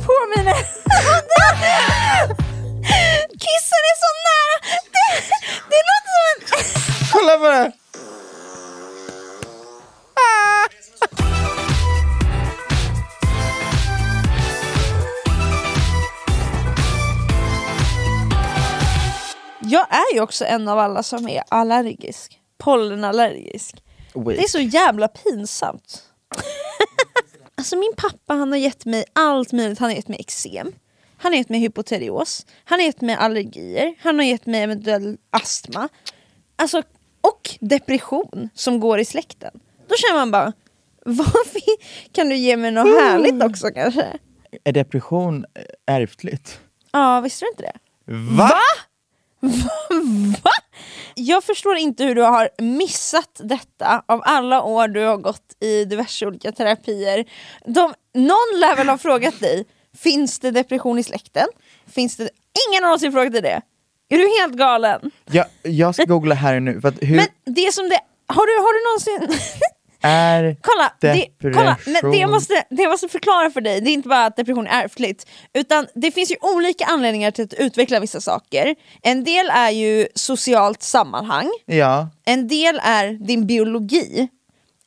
Kissade du på mina... Kissen är så nära! Det, det låter som en... Kolla på det! Jag är ju också en av alla som är allergisk. Pollenallergisk. Det är så jävla pinsamt. Alltså min pappa han har gett mig allt möjligt. Han har gett mig eksem. Han har gett mig hypoterios. Han har gett mig allergier. Han har gett mig eventuell astma. Alltså, och depression som går i släkten. Då känner man bara, varför kan du ge mig något härligt också kanske? Är depression eh, ärftligt? Ja, visste du inte det? Va? Va? Jag förstår inte hur du har missat detta av alla år du har gått i diverse olika terapier. De, någon lär väl ha frågat dig, finns det depression i släkten? Finns det... Ingen har någonsin frågat dig det. Är du helt galen? Jag, jag ska googla här nu, för hur Men det som det... Har du, har du någonsin... är Kolla, det, kolla men det, jag depression- måste, det jag måste förklara för dig, det är inte bara att depression är ärftligt, utan det finns ju olika anledningar till att utveckla vissa saker. En del är ju socialt sammanhang, Ja, en del är din biologi,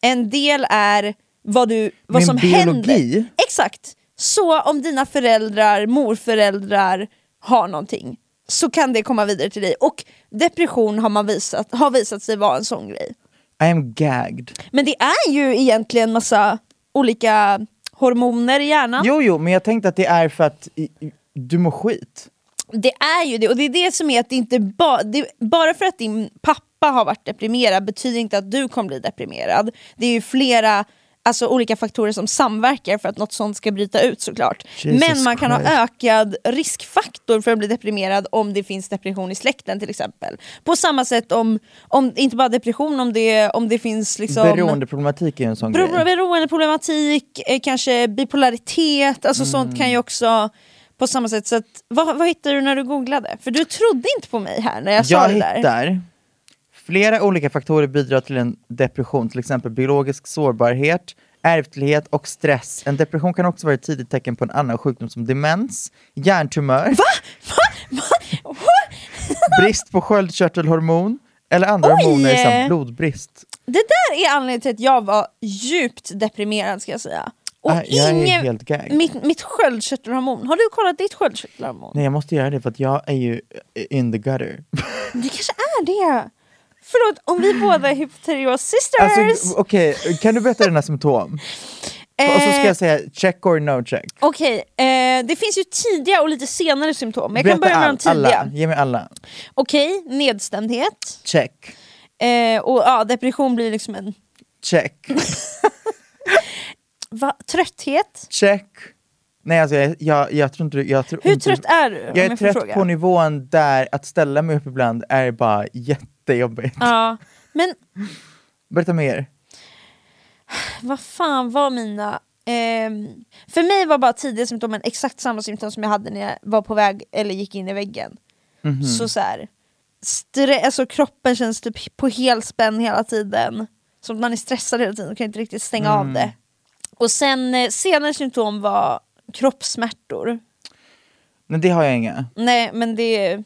en del är vad, du, vad Min som biologi? händer. Exakt! Så om dina föräldrar, morföräldrar har någonting så kan det komma vidare till dig. Och depression har, man visat, har visat sig vara en sån grej. I am gagged. Men det är ju egentligen massa olika hormoner i hjärnan. Jo, jo, men jag tänkte att det är för att i, du mår skit. Det är ju det, och det är det som är att det inte ba, det, bara för att din pappa har varit deprimerad betyder inte att du kommer bli deprimerad. Det är ju flera alltså, olika faktorer som samverkar för att något sånt ska bryta ut såklart. Jesus Men man kan Christ. ha ökad riskfaktor för att bli deprimerad om det finns depression i släkten till exempel. På samma sätt om, om inte bara depression, om det, om det finns liksom Beroendeproblematik är en sån Bero- grej. Beroendeproblematik, eh, kanske bipolaritet, alltså sånt kan ju också på samma sätt. Så att, vad, vad hittade du när du googlade? För du trodde inte på mig här när jag, sa Jag det där. hittar flera olika faktorer bidrar till en depression, till exempel biologisk sårbarhet, ärftlighet och stress. En depression kan också vara ett tidigt tecken på en annan sjukdom som demens, hjärntumör, brist på sköldkörtelhormon eller andra Oj! hormoner samt blodbrist. Det där är anledningen till att jag var djupt deprimerad ska jag säga. Och Ah, jag ingen, mitt, mitt sköldkörtelhormon, har du kollat ditt sköldkörtelhormon? Nej jag måste göra det för att jag är ju in the gutter. Det kanske är det. Förlåt, om vi båda är hypoterios sisters! Alltså okej, kan du berätta dina symptom? Och så ska jag säga check or no check. Okej, eh, det finns ju tidiga och lite senare symptom. Jag kan Berätta börja med de all- tidiga. alla, ge mig alla. Okej, nedstämdhet. Check, Eh, och ja, depression blir liksom en... check, Va? Trötthet? check. Nej alltså jag, jag, jag tror inte jag tror Hur inte, trött är du? Jag är får trött fråga? på nivån där att ställa mig upp ibland är bara jättejobbigt. Ja, men Berätta mer. vad fan var mina... ehm, för mig var bara tidiga symptomen exakt samma symptom som jag hade när jag var på väg eller gick in i väggen. Mhm. Så så här, stre- alltså kroppen känns typ på helspänn hela tiden. Som att man är stressad hela tiden och kan inte riktigt stänga av Mm. det. Och sen eh, senare symptom var kroppssmärtor. Men det har jag inga. Nej men det,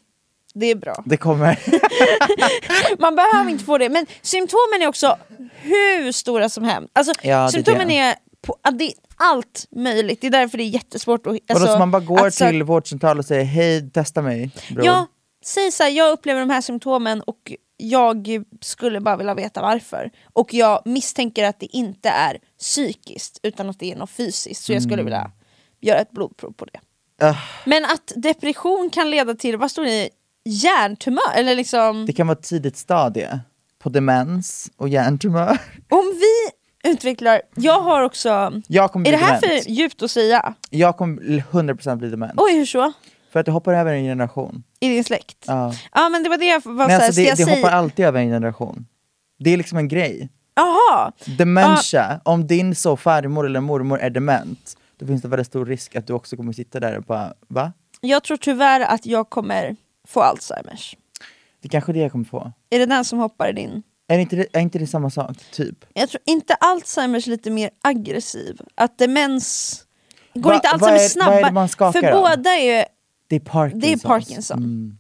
det är bra. Det kommer. Man behöver inte få det. Men symptomen är också hur stora som helst. Alltså, Ja, symptomen det. är, på, det är allt möjligt. Det är därför det är jättesvårt att... Alltså, Alltså, så man bara går att till vårdcentral och säger hej, testa mig bror. Ja, säg så här, jag upplever de här symptomen och jag skulle bara vilja veta varför. Och jag misstänker att det inte är psykiskt utan att det är något fysiskt. Så jag skulle Mm. vilja göra ett blodprov på det. Ah, Men att depression kan leda till, vad står det? Hjärntumör? Eller liksom... det kan vara ett tidigt stadie på demens och hjärntumör. Om vi utvecklar, jag har också, Jag kommer är det här dement. för djupt att säga? Jag kommer 100% bli dement. Oj hur så? För att det hoppar över en generation. I din släkt? Ja. Ja men det var det jag var Men såhär, alltså det, det säga? hoppar alltid över en generation. Det är liksom en grej. Jaha! Dementia, om din så farmor eller mormor är dement, då finns det väldigt stor risk att du också kommer sitta där och bara va? Jag tror tyvärr att jag kommer få Alzheimers. Det är kanske är det jag kommer få. Är det den som hoppar i din? Är inte det, är inte det samma sak? Typ? Jag tror inte Alzheimers lite mer aggressiv. Att demens går Va- inte Alzheimers är- snabbare. För båda är Det är Parkinsons. det är Parkinson. Mm.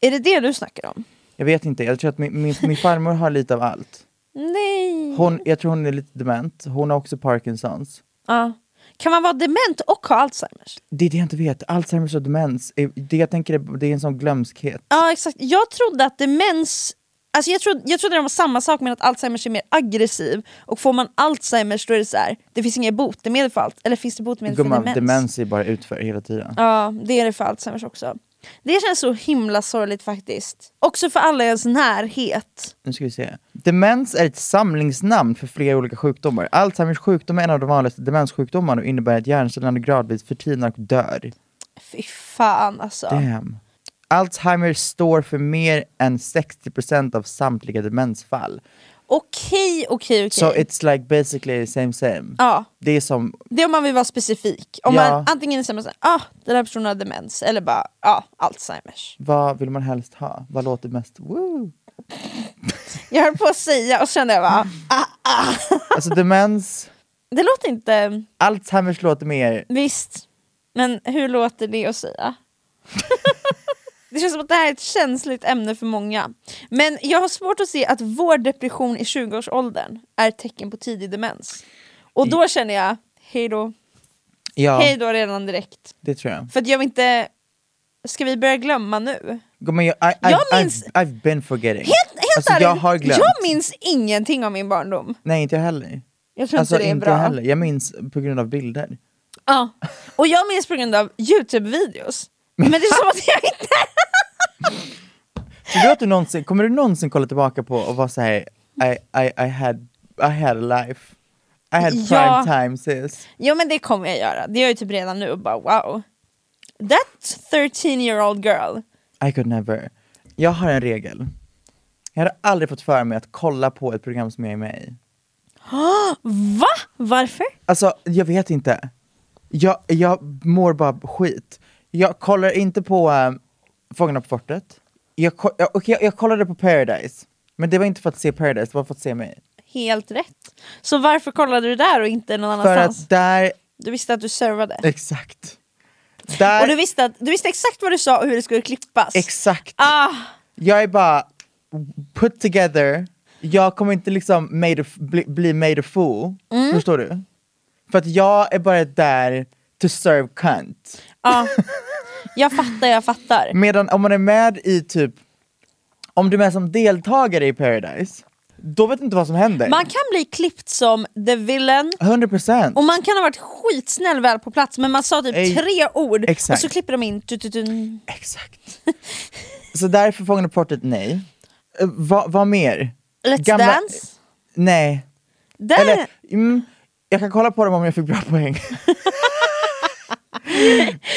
Är det det du snackar om? Jag vet inte, jag tror att min, min, min farmor har lite av allt. Nej! Hon, jag tror hon är lite dement, hon har också Parkinsons. Ja. Kan man vara dement och ha Alzheimers? Det är det jag inte vet, Alzheimers och demens, är- det jag tänker är, det är en sån glömskhet. Ja exakt, jag trodde att demens Alltså jag, trodde, jag trodde det var samma sak men att Alzheimers är mer aggressiv och får man Alzheimers då är det så här, det finns inga botemedel för allt, eller finns det botemedel för demens? demens är bara utför hela tiden. Ja, det är det för Alzheimers också. Det känns så himla sorgligt faktiskt. Också för alla i ens närhet. Nu ska vi se. Demens är ett samlingsnamn för flera olika sjukdomar. Alzheimers sjukdom är en av de vanligaste demenssjukdomarna och innebär att hjärncellerna gradvis förtvinar och dör. Fy fan alltså. Damn. Alzheimer står för mer än 60% av samtliga demensfall. Okej, okej, okej. Så it's like basically same same. Ja, Det är som, det är om man vill vara specifik. Om Ja. man antingen säger såhär, ah, den här personen har demens, eller bara, ah, Alzheimers. vad vill man helst ha? Vad låter mest woo? Jag höll på att säga och kände jag bara, ah, Alltså demens, det låter inte, Alzheimers låter mer, visst, men hur låter det att säga? Det känns som att det här är ett känsligt ämne för många. Men jag har svårt att se att vår depression i 20-årsåldern är ett tecken på tidig demens. Och då känner jag, hej då. ja Hej då redan direkt. det tror jag. För att jag vill inte... Ska vi börja glömma nu? Gumman, jag, I, I, Jag minns- I've, I've been forgetting. Helt, helt alltså, ärligt, jag har glömt. jag minns ingenting av min barndom. Nej inte jag heller. Jag tror Alltså inte det är inte bra. jag heller. Jag minns på grund av bilder. Ja. Och jag minns på grund av Youtube-videos. Men det är som att jag inte... Tror du att du någonsin, kommer du någonsin kolla tillbaka på och vara såhär I, I, I, had, I had a life. I had prime Ja. time sis. Jo men det kommer jag göra. Det gör jag typ redan nu bara wow. That 13 year old girl. I could never. Jag har en regel. Jag hade aldrig fått för mig att kolla på ett program som jag är med i. Va? Varför? Alltså jag vet inte. Jag, jag mår bara skit. Jag kollar inte på um, Fångarna på fortet. Jag, jag, okej, jag, jag kollade på Paradise. Men det var inte för att se Paradise, det var för att se mig. Helt rätt. Så varför kollade du där och inte någon För annanstans? att där, Du visste att du servade. exakt. Där, Och du visste, att, du visste exakt vad du sa och hur det skulle klippas. exakt. ah, Jag är bara put together, jag kommer inte liksom made a, f- bli, bli made a fool, Mm. förstår du? För att jag är bara där to serve cunt. ah. Jag fattar, jag fattar. Medan om man är med i typ, om du är med som deltagare i Paradise, då vet du inte vad som händer. Man kan bli klippt som the villain 100%. och man kan ha varit skitsnäll väl på plats men man sa typ Ej, tre ord exakt. och så klipper de in tu, tu, tu. Exakt. Så därför Fångarna på fortet, nej. Uh, vad vad mer? Let's Gamla- Dance. Nej. Där, Eller, mm, jag kan kolla på dem om jag fick bra poäng.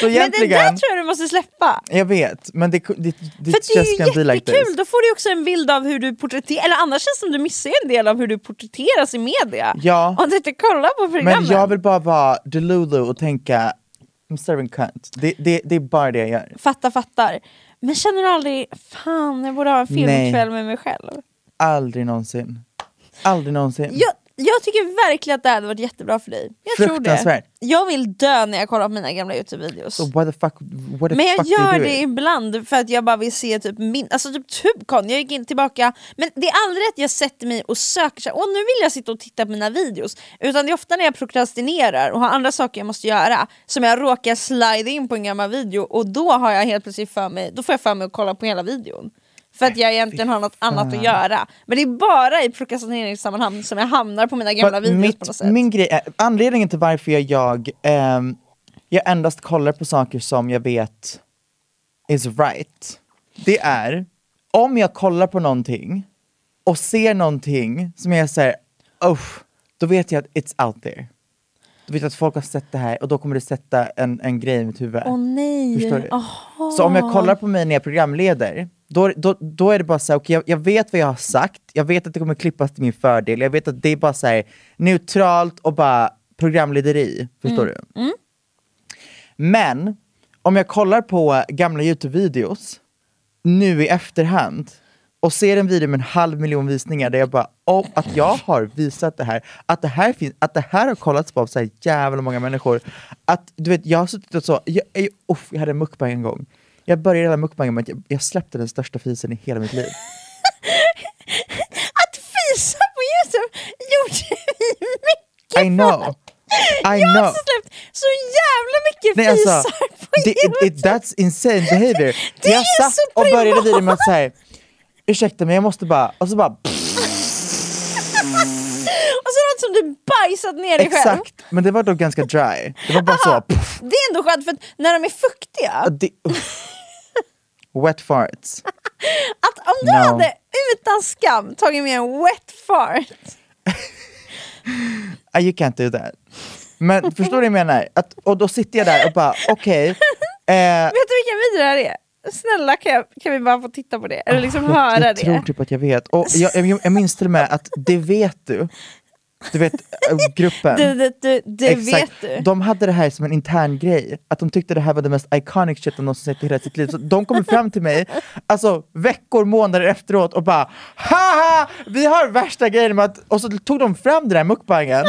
Så Men det egentligen, där tror jag du måste släppa. jag vet, men det, det, det, det är just ju be like jättekul, this. då får du också en bild av hur du porträtterar, eller annars känns det som du missar en del av hur du porträtteras i media. Ja. Om du inte kollar på programmen. Men jag vill bara vara Delulu och tänka, I'm serving cunt. Det, det, det är bara det jag gör. Fattar, fattar. Men känner du aldrig, fan jag borde ha en filmkväll med mig själv? Aldrig någonsin. Aldrig någonsin. Jag, jag tycker verkligen att det hade varit jättebra för dig. Jag tror det. Jag vill dö när jag kollar på mina gamla Youtube-videos. So why the fuck, what the Men jag fuck gör det ibland för att jag bara vill se typ min, alltså typ Tubcon, jag gick in tillbaka, men det är aldrig att jag sätter mig och söker så här, åh nu vill jag sitta och titta på mina videos, utan det är ofta när jag prokrastinerar och har andra saker jag måste göra, som jag råkar slide in på en gammal video och då har jag helt plötsligt för mig, då får jag för mig att kolla på hela videon. För att jag egentligen har något annat att göra. Men det är bara i prokrastineringssammanhang som jag hamnar på mina gamla videos mitt, på något sätt. Min grej är, anledningen till varför jag, jag, ehm, jag endast kollar på saker som jag vet is right, det är om jag kollar på någonting och ser någonting som jag säger, oh, då vet jag att it's out there. Då vet jag att folk har sett det här och då kommer det sätta en, en grej i mitt huvud. Åh nej! Förstår du? Aha. Så om jag kollar på mig när jag programleder, då, då, då är det bara så här, okej, jag, jag vet vad jag har sagt, jag vet att det kommer klippas till min fördel, jag vet att det är bara så här, neutralt och bara programlederi. Förstår Mm. du? Men om jag kollar på gamla Youtube-videos nu i efterhand och ser en video med en halv miljon visningar där jag bara, oh, att jag har visat det här, att det här, finns, att det här har kollats på av så här jävla många människor. Att du vet, jag har suttit och så, jag, jag, uff, jag hade en mukbang en gång. Jag började hela mukbangen med att jag, jag släppte den största fisen i hela mitt liv. Att fisa på youtube gjorde vi mycket I know. I jag har know. släppt så jävla mycket Nej, fisar alltså, på det, it, youtube. it, that's insane behavior. Det jag är satt så och började videon med att säga ursäkta men jag måste bara, och så bara Och så låter som du bajsat ner dig själv. exakt, men det var då ganska dry. Det var bara så, Aha, pff, det är ändå skönt för att när de är fuktiga, det. Wet farts. att om du No. hade utan skam tagit med en wet fart. Ah, you can't do that. Men förstår du vad jag menar? Att, och då sitter jag där och bara okej, eh, Vet du vilken video det här är? Snälla kan, jag, kan vi bara få titta på det? Eller liksom höra Ah, jag det? tror typ att jag vet. Och jag, jag, jag minns till och med att det vet du. Du vet äh, gruppen. Du, du, du, det vet du. De hade det här som en intern grej, att de tyckte det här var det mest iconic shit de någonsin sett i hela sitt liv. Så de kommer fram till mig, alltså veckor, månader efteråt och bara Haha! Vi har värsta grejen med att... Och så tog de fram den här mukbangen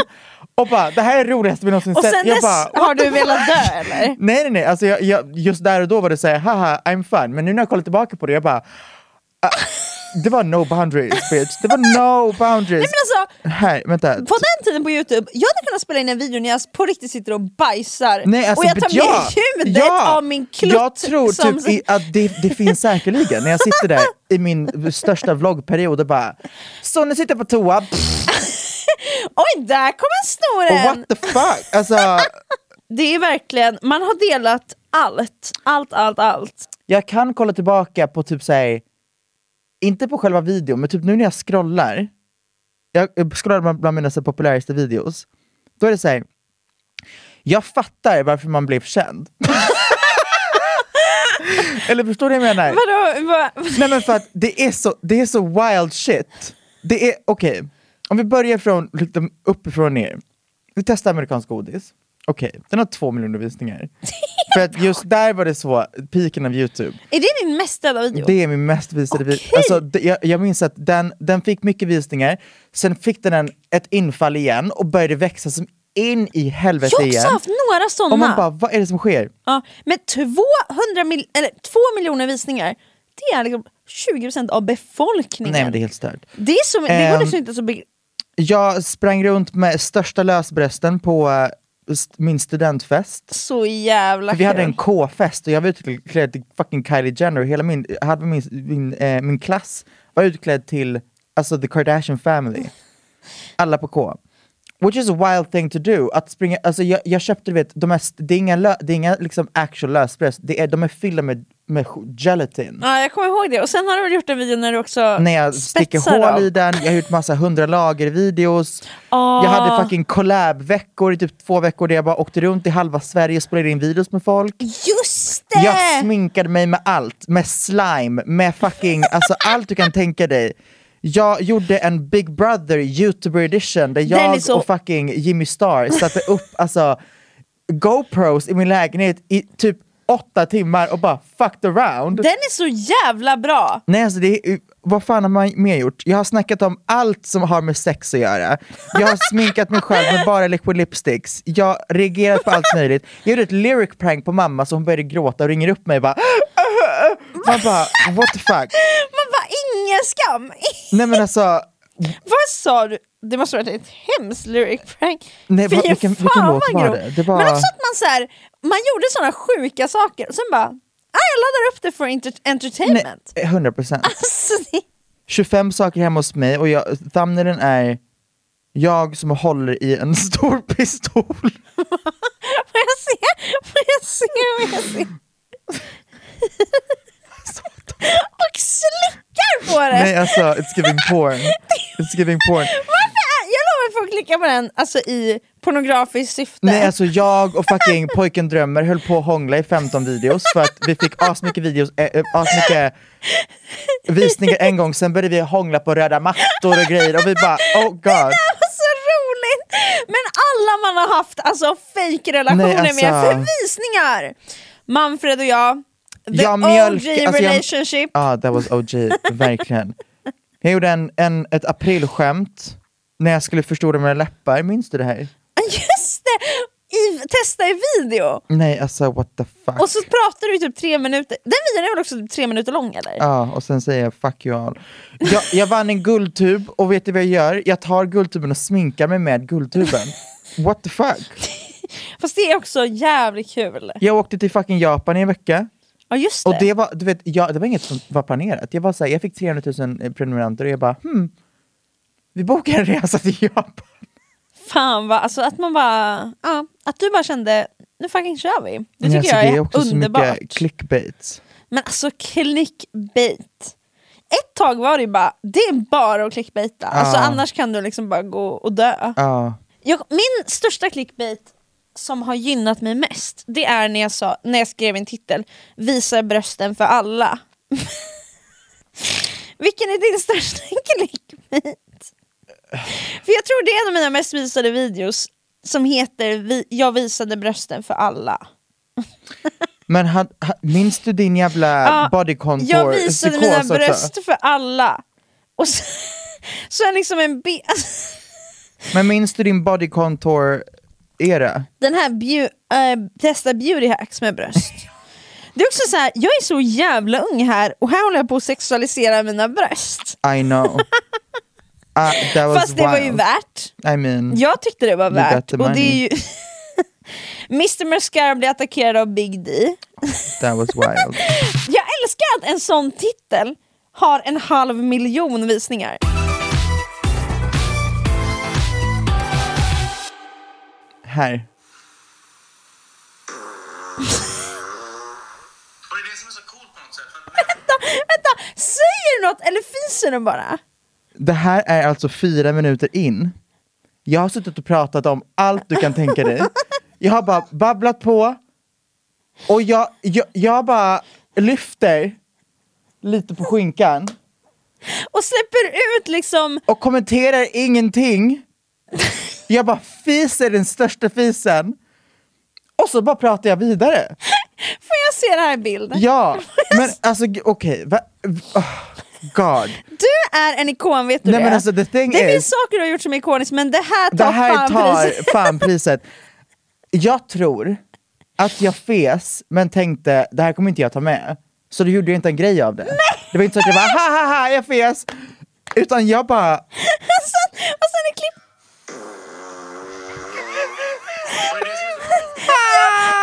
och bara det här är det roligaste vi någonsin Och sett. sen Jag bara, har du velat dö eller? Nej nej nej, alltså jag, jag, just där och då var det såhär haha I'm fun, men nu när jag kollar tillbaka på det jag bara ah, Det var no boundaries bitch, det var no boundaries. Nej, men alltså, här, vänta. på den tiden på youtube, jag hade kunnat spela in en video när jag på riktigt sitter och bajsar Nej, alltså, och jag tar but ja, med ljudet ja, av min klutt. Jag tror som, typ i, att det, det finns säkerligen, när jag sitter där i min största vloggperiod och bara Så nu sitter jag på toa, Oj, där kom en stor en! what the fuck? Alltså, Det är verkligen, man har delat allt, allt, allt, allt. jag kan kolla tillbaka på typ såhär, inte på själva videon, men typ nu när jag scrollar, jag scrollar bland, bland mina så populäraste videos, då är det såhär, jag fattar varför man blev känd. Eller förstår du vad jag menar? Vadå? Va? Nej men för att det är så, det är så wild shit. Det är, okej, om vi börjar från liksom, uppifrån ner. Vi testar amerikansk godis. Okej, den har två miljoner visningar. för att just där var det så, piken av youtube. Är det din mest ställda video? Det är min mest visade video. Okej. Alltså, det, jag, jag minns att den, den fick mycket visningar, sen fick den en, ett infall igen och började växa som in i helvete jag har också igen. haft några sådana. Och man bara, vad är det som sker? ja, men 200 mil, eller 2 miljoner visningar, det är liksom 20% av befolkningen. Nej men det är helt stört. det, är så, det går Ehm, liksom inte så. Jag sprang runt med största lösbrösten på eh, min studentfest. Så jävla För vi hade kul. en K-fest och jag var utklädd till fucking Kylie Jenner hela min, hade min, min, eh, min klass var utklädd till alltså the Kardashian family. Alla på K. Which is a wild thing to do. Att springa, alltså jag, jag köpte, du vet, de här, det är inga, lö, det är inga liksom actual lösbröst, det är, de är fyllda med, med gelatin. Ja, jag kommer ihåg det. Och sen har du gjort en video när du också När jag sticker hål dem. i den, jag har gjort massa hundra lager-videos. Ah. Jag hade fucking collab-veckor i typ två veckor där jag bara åkte runt i halva Sverige och spelade in videos med folk. Just det! Jag sminkade mig med allt, med slime, med fucking, alltså allt du kan tänka dig. Jag gjorde en Big Brother YouTuber edition där jag så- och fucking Jimmy Star satte upp alltså GoPros i min lägenhet i typ åtta timmar och bara fucked around. Den är så jävla bra! Nej alltså det är, vad fan har man mer gjort? Jag har snackat om allt som har med sex att göra. Jag har sminkat mig själv med bara liquid lipsticks. Jag har reagerat på allt möjligt. Jag gjorde ett lyric prank på mamma så hon började gråta och ringer upp mig och bara Man bara what the fuck? Ingen skam! Nej men alltså, Vad sa du? Det måste ha varit ett hemskt lyric prank. Nej, Fy vad- vilken- fan, vilken låt var det? Det var- Men också att man, så här, man gjorde sådana sjuka saker och sen bara, ah, jag laddar upp det för enter- entertainment. nej, 100%. Alltså, det, 25 saker hemma hos mig och jag, thumbnailen är jag som håller i en stor pistol. får jag se? Får jag se? Får jag se? och slickar på det! Nej alltså, it's giving porn. It's giving porn. Varför jag lovar att folk klickar på den alltså, i pornografiskt syfte. Nej alltså jag och fucking pojken drömmer höll på att hångla i 15 videos för att vi fick asmycket videos, äh, äh, asmycket visningar en gång, sen började vi hångla på röda mattor och grejer och vi bara oh god. Men alla man har haft alltså fejkrelationer alltså- med för visningar! Manfred och jag, the Jag mjölk- OG alltså jag- relationship. Ja, that was OG, verkligen. Jag gjorde en, en, ett aprilskämt när jag skulle förstora mina läppar, minns du det här? Just det! I, testa i video! Nej alltså what the fuck. Och så pratar du i typ tre minuter. Den videon är väl också typ tre minuter lång eller? Ja, och sen säger jag fuck you all. Jag, jag vann en guldtub och vet du vad jag gör? Jag tar guldtuben och sminkar mig med guldtuben. What the fuck? Fast det är också jävligt kul. Jag åkte till fucking Japan i en vecka. Ja just det. Och det var, du vet, jag, det var inget som var planerat. Jag, var så här, jag fick 300 000 prenumeranter och jag bara hmm, vi bokar en resa till Japan. Fan vad, alltså att man bara, ja, att du bara kände, nu fucking kör vi. Det tycker alltså, jag det är, är också så underbart. mycket clickbait. Men alltså clickbait. Ett tag var det ju bara, det är bara att clickbaita. Alltså Ja. annars kan du liksom bara gå och dö. Ja. Jag, min största clickbait som har gynnat mig mest, det är när jag, sa, när jag skrev en titel, Visa brösten för alla. Vilken är din största clickbait? För jag tror det är en av mina mest visade videos som heter Vi- Jag visade brösten för alla. Men had, ha, minns du din jävla Ja, body contour Jag visade mina psykos också? bröst för alla. Och så, så är liksom en bild, Men minns du din body contour era? den här beau- äh, testa beauty hacks med bröst. Det är också så här, jag är så jävla ung här och här håller jag på att sexualisera mina bröst. I know. Ah, that was Fast det var ju wild. värt. I mean, Jag tyckte det var värt. Och det är ju Mr Mascara blir attackerad av Big D. that was wild. Jag älskar att en sån titel har en halv miljon visningar. Här. Vänta, vänta! Säger du något eller fiser du bara? Det här är alltså fyra minuter in. Jag har suttit och pratat om allt du kan tänka dig. Jag har bara babblat på och jag, jag, jag bara lyfter lite på skinkan Och släpper ut liksom och kommenterar ingenting. Jag bara fiser den största fisen och så bara pratar jag vidare. Får jag se den här bilden? Ja, men alltså okej, va- oh, God. Du är en ikon, vet du Nej, det? men alltså, the thing det is- finns saker du har gjort som är ikoniskt men det här tar Det här tar fan priset. Jag tror att jag fes men tänkte det här kommer inte jag ta med. Så då gjorde jag inte en grej av det. Det var inte så att jag bara ha ha ha jag fes. Utan jag bara och sen, och sen är klipp...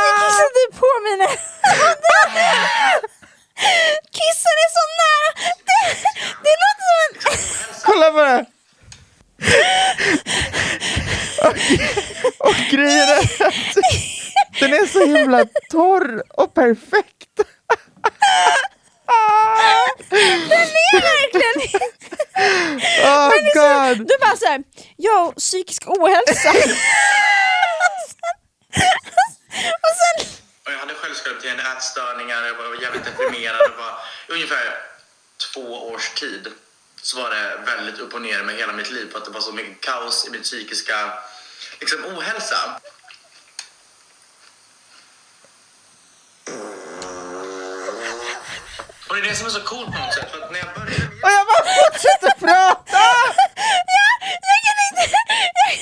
Jag kissade typ på mina Kissen är så nära! Det, det låter som en... kolla på det. Och grejen är att den är så himla torr och perfekt. Den är verkligen Oh är så- god! Du bara såhär, jag psykisk ohälsa. och sen, Och jag hade självskadebeteende, ätstörningar, jag var jävligt deprimerad. Och var, ungefär två års tid så var det väldigt upp och ner med hela mitt liv för att det var så mycket kaos i min psykiska liksom, ohälsa. Och det är det som är så coolt på något sätt. För att när jag började Och jag bara fortsätter prata! jag kan inte, jag,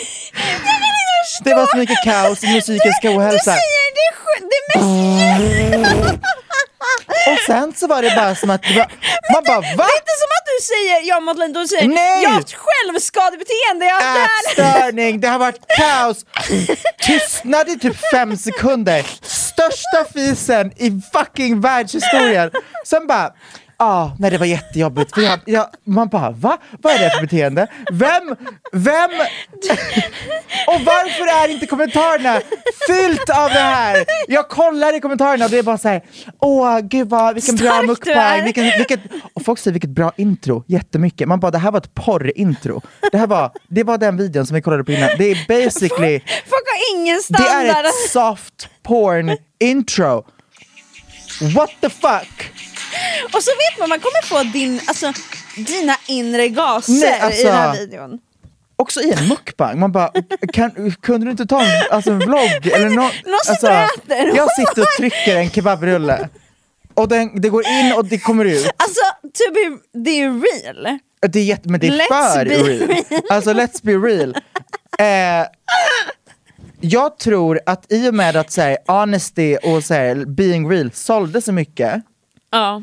jag kan inte förstå. Det var så mycket kaos i min psykiska Du ohälsa. säger det, det mest... Och sen så var det bara som att, det var, man bara va? Det är inte som att du säger, jag Madeleine, du säger Nej! jag har haft självskadebeteende, jag har det här. Ätstörning, det har varit kaos. Tystnad i typ fem sekunder. Största fisen i fucking världshistorien. Sen bara, ah, nej det var jättejobbigt. För jag, jag, man bara, va? Vad är det för beteende? Vem, vem? Och varför är inte kommentarerna fyllt av det här? Jag kollar i kommentarerna och det är bara såhär, åh gud vad, vilken bra Stark är. mukbang, vilken, vilket, och folk säger vilket bra intro, jättemycket. Man bara, det här var ett porrintro. Det här var, det var den videon som vi kollade på innan. Det är basically, Folk har ingen det standard. är ett soft porn intro. What the fuck? Och så vet man, man kommer få din, alltså, dina inre gaser Nej, alltså- i den här videon. Också i en mukbang, man bara, kan, kunde du inte ta en, alltså en vlogg? Eller nå- Någon och äter. Jag sitter och trycker en kebabrulle. Och den, det går in och det kommer ut. Alltså, to be, det är ju real. Det är jätte, men det är Let's för real. real. Alltså let's be real. Eh, jag tror att i och med att så här, honesty och så här, being real sålde så mycket, Ja.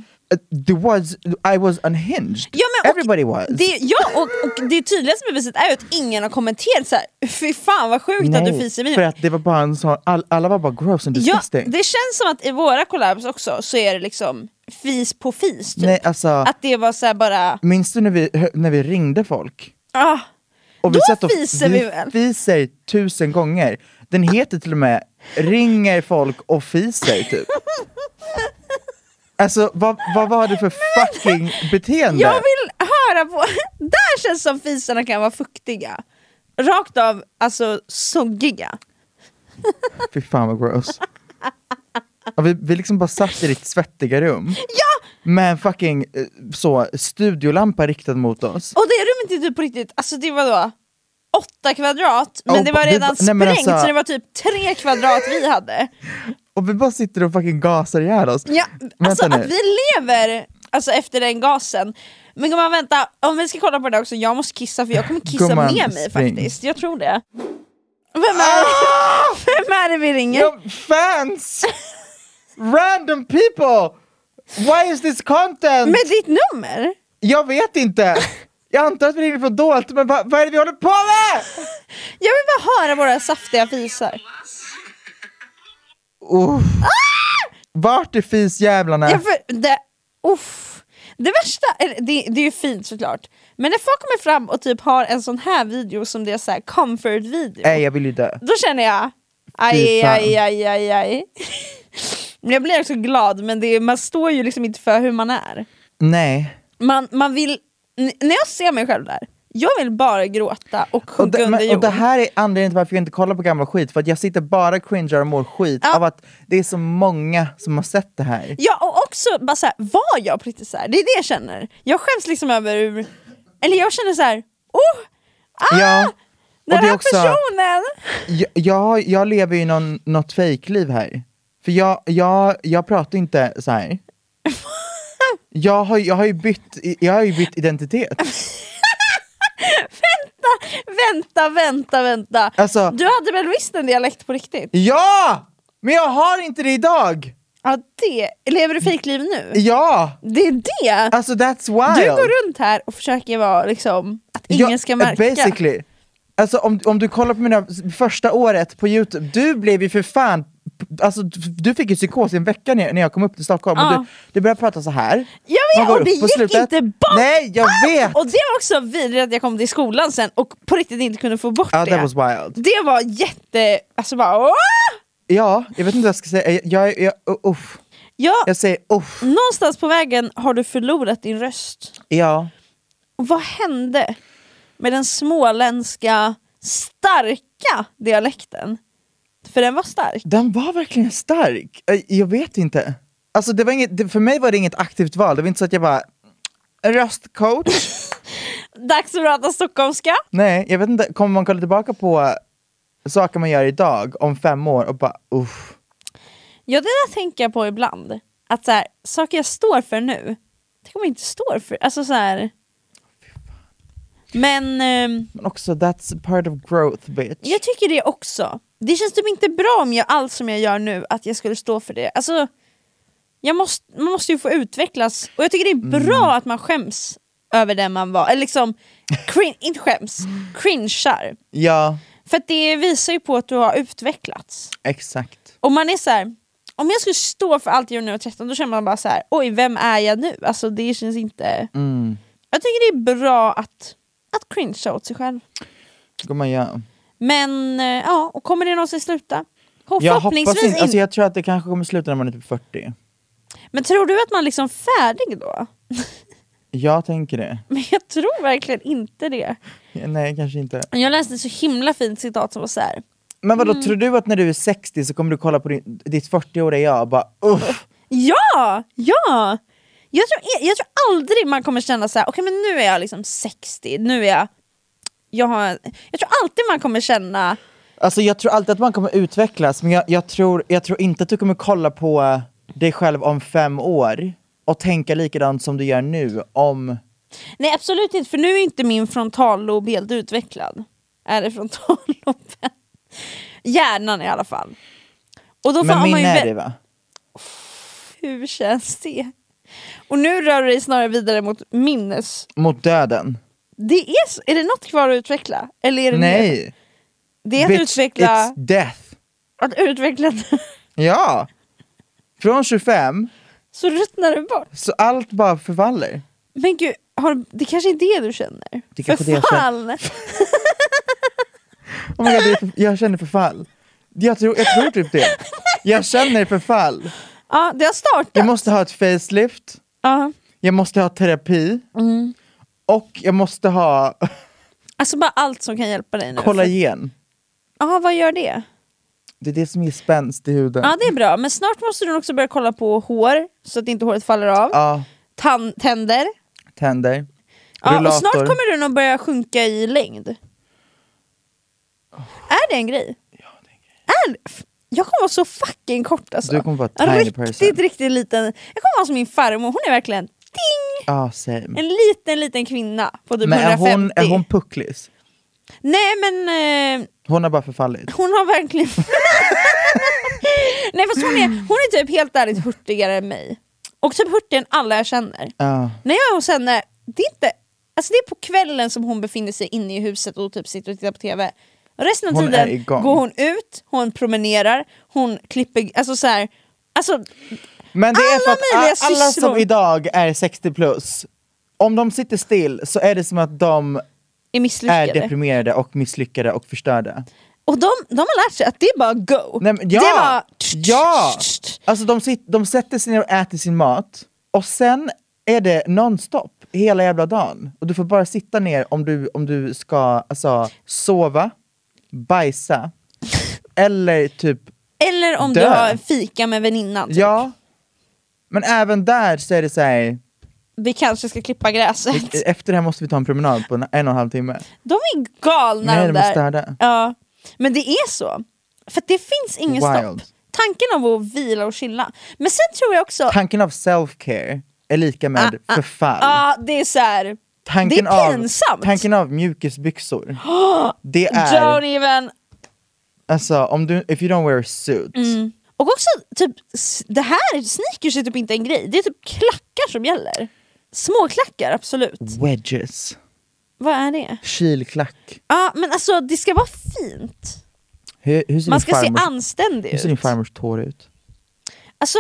det was, I was unhinged. Ja, men, och Everybody was. Det, ja, och, och det tydligaste beviset är ju att ingen har kommenterat så här. fy fan vad sjukt att du fiser i för videon. att det var bara en sån, all, alla var bara gross and Ja, disgusting. det känns som att i våra collabs också så är det liksom fis på fis typ. Nej, alltså, Att det var så bara, minns du när vi, när vi ringde folk? ah, Och vi Då fiser vi väl? fiser tusen gånger. Den heter till och med Ringer folk och fiser typ. Alltså vad, vad var det för fucking beteende? jag vill höra på, där känns som fisarna kan vara fuktiga. Rakt av, alltså soggiga. Fy fan vad gross. Och vi, vi liksom bara satt i ditt svettiga rum Ja! med en fucking eh, så, studiolampa riktad mot oss. Och det rummet är typ på riktigt, alltså det var då åtta kvadrat, men Och det var redan nej, men sprängt alltså- så det var typ tre kvadrat vi hade. Och vi bara sitter och fucking gasar ihjäl oss. Ja, alltså Vänta att nu. vi lever alltså, efter den gasen. Men gumman vänta, om vi ska kolla på det också, jag måste kissa för jag kommer kissa Gumman, med mig spring. faktiskt, jag tror det. Vem är, vem är det vi ringer? Ja, fans! Random people! Why is this content? Med ditt nummer? Jag vet inte. Jag antar att vi ringer från dolt, men vad, vad är det vi håller på med? Jag vill bara höra våra saftiga fisar. Uh. Vart är fisjävlarna? Ja, för det, uff. det värsta, eller, det, det är ju fint såklart, men när folk kommer fram och typ har en sån här video som det är så här comfort video, Nej, jag vill ju dö. då känner jag aj, Fy fan. aj, aj, aj, aj. Men jag blir också glad, men det är, man står ju liksom inte för hur man är. Nej. Man, man vill, n- när jag ser mig själv där, jag vill bara gråta och Och sjunka det, under men, och det jord. här är anledningen till varför jag inte kollar på gamla skit, för att jag sitter bara cringear och mår skit Ja. av att det är så många som har sett det här. Ja, och också bara så här, var jag på riktigt så här? Det är det jag känner. Jag skäms liksom över, hur- eller jag känner så här, oh, ah, Ja, den här också- personen! jag, jag, jag lever ju någon, något fejkliv här. För jag, jag, jag pratar inte så här. Jag har, jag, har ju bytt, jag har ju bytt identitet. Vänta, vänta, vänta. Alltså- Du hade väl visst en dialekt på riktigt? Ja! Men jag har inte det idag! Ja, det. Lever du fejkliv nu? Ja! Det är det! Alltså that's wild! Du går runt här och försöker vara liksom, att ingen Ja, ska märka. Basically. Alltså om, om du kollar på mina första året på youtube, du blev ju för fan alltså, du fick ju psykos i en vecka när, när jag kom upp till Stockholm och Ja. du, du började prata så här. Jag vet, och det gick slutet. inte bort! Nej, jag vet! Och det var också vidrigt att jag kom till skolan sen och på riktigt inte kunde få bort Ja, det. that was wild. Det var jätte... Alltså bara... Åh! Ja, jag vet inte vad jag ska säga. Jag, jag, jag, uh. Ja, jag säger uff. någonstans på vägen har du förlorat din röst. Ja. Och vad hände med den småländska starka dialekten? För den var stark. Den var verkligen stark. Jag vet inte. Alltså det var inget, det, för mig var det inget aktivt val. Det var inte så att jag var röstcoach. Dags att prata stockholmska. Nej, jag vet inte. Kommer man kolla tillbaka på saker man gör idag om fem år och bara uff. Ja, det där tänker jag på ibland. Att så här, saker jag står för nu, tänk om jag inte står för... Alltså så här. Men ehm, Men också that's part of growth bitch. jag tycker det också. Det känns typ inte bra om jag allt som jag gör nu, att jag skulle stå för det. Alltså, jag måste, man måste ju få utvecklas, och jag tycker det är bra att man skäms över den man var. Eller liksom, crin- inte skäms, cringear. Ja, För att det visar ju på att du har utvecklats. exakt. Och man är så här, om jag skulle stå för allt jag gör nu och 13, då känner man bara så här: oj vem är jag nu? Alltså det känns inte... Mm. Jag tycker det är bra att, att cringea åt sig själv. Man göra. Men eh, ja, och kommer det någonsin sluta? Jag hoppas inte, inte. alltså jag tror att det kanske kommer sluta när man är typ 40. Men tror du att man liksom färdig då? Jag tänker det. Men jag tror verkligen inte det. Ja, Nej, kanske inte. Jag läste ett så himla fint citat som var så här. Men vadå, Mm. tror du att när du är 60 så kommer du kolla på din, ditt 40-åriga jag och bara uff, Ja! Ja! Jag tror, jag tror aldrig man kommer känna så här. okej men nu är jag liksom 60, nu är jag... Jag, har, jag tror alltid man kommer känna Alltså jag tror alltid att man kommer utvecklas, men jag, jag, tror, jag tror inte att du kommer kolla på dig själv om fem år och tänka likadant som du gör nu om... Nej absolut inte, för nu är inte min frontallob helt utvecklad. Är det frontalloben? Hjärnan i alla fall. Men man min är det va? Hur känns det? Och nu rör du dig snarare vidare mot minnes... Mot döden? Det är, så, är det något kvar att utveckla? Eller är det mer- Nej! Det är att Bitch, utveckla... it's death! Att utveckla Ja! Från 25, så ruttnar det bort. så allt bara förfaller. Men gud, har, det kanske är det du känner? Det kanske är det jag känner. Förfall! Oh my God, det är för, jag känner förfall. Jag tror, jag tror typ det. Jag känner förfall. Ja, det har startat. Jag måste ha ett facelift, Ja. jag måste ha terapi Mm. och jag måste ha Alltså bara allt som kan hjälpa dig nu. kollagen. Ja, vad gör det? Det är det som ger spänst i huden. Ja, det är bra. Men snart måste du också börja kolla på hår, så att inte håret faller av. Ja, Tan- tänder. tänder. Ja, och Rullator. snart kommer du nog börja sjunka i längd. Är det en grej? Ja, det är en grej. Är, f- jag kommer vara så fucking kort alltså. Du kommer vara tiny riktigt, person. riktigt liten. Jag kommer vara som min farmor, hon är verkligen ding! Ja, same. En liten, liten kvinna på typ Men är 150. hon, är hon pucklis? Nej men eh, Hon har bara förfallit. hon har verkligen... Nej fast hon är, hon är typ helt ärligt hurtigare än mig. Och typ hurtigare än alla jag känner. Ja. När jag är hos henne, det är inte... Alltså det är på kvällen som hon befinner sig inne i huset och typ sitter och tittar på TV. Och resten av Hon är tiden går hon ut, hon promenerar, hon klipper... Alltså så här, alltså, Men det är för Alla att alla sysslor. som idag är 60 plus, om de sitter still så är det som att de är är deprimerade och misslyckade och förstörda. och de, de har lärt sig att det är bara go. Nej, men Det ja! var... ja! Alltså de, sit, de sätter sig ner och äter sin mat och sen är det nonstop hela jävla dagen. Och du får bara sitta ner om du, om du ska alltså, sova, bajsa eller typ Eller om Dö. du har fika med väninnan. Typ. Ja, men även där så är det så här, Vi kanske ska klippa gräset. efter det här måste vi ta en promenad på en, och en halv timme. De är galna Nej, de de är där. störda. Ja. Men det är så. För det finns Wild. stopp. Tanken av att vila och chilla. Men sen tror jag också... Tanken av self-care är lika med Ah, ah, förfall. Ja, det är så här. Tanken det är av, pinsamt. Tanken av mjukisbyxor, det är, Don't even... alltså om du, if you don't wear a suit, Mm. Och också, typ, det här, sneakers är typ inte en grej. Det är typ klackar som gäller. Småklackar, absolut. wedges, Vad är det? kilklack. Ja, men alltså det ska vara fint. Hur, hur Man ska se farmors- anständig Hur ser din ut. farmors tår ut? Alltså,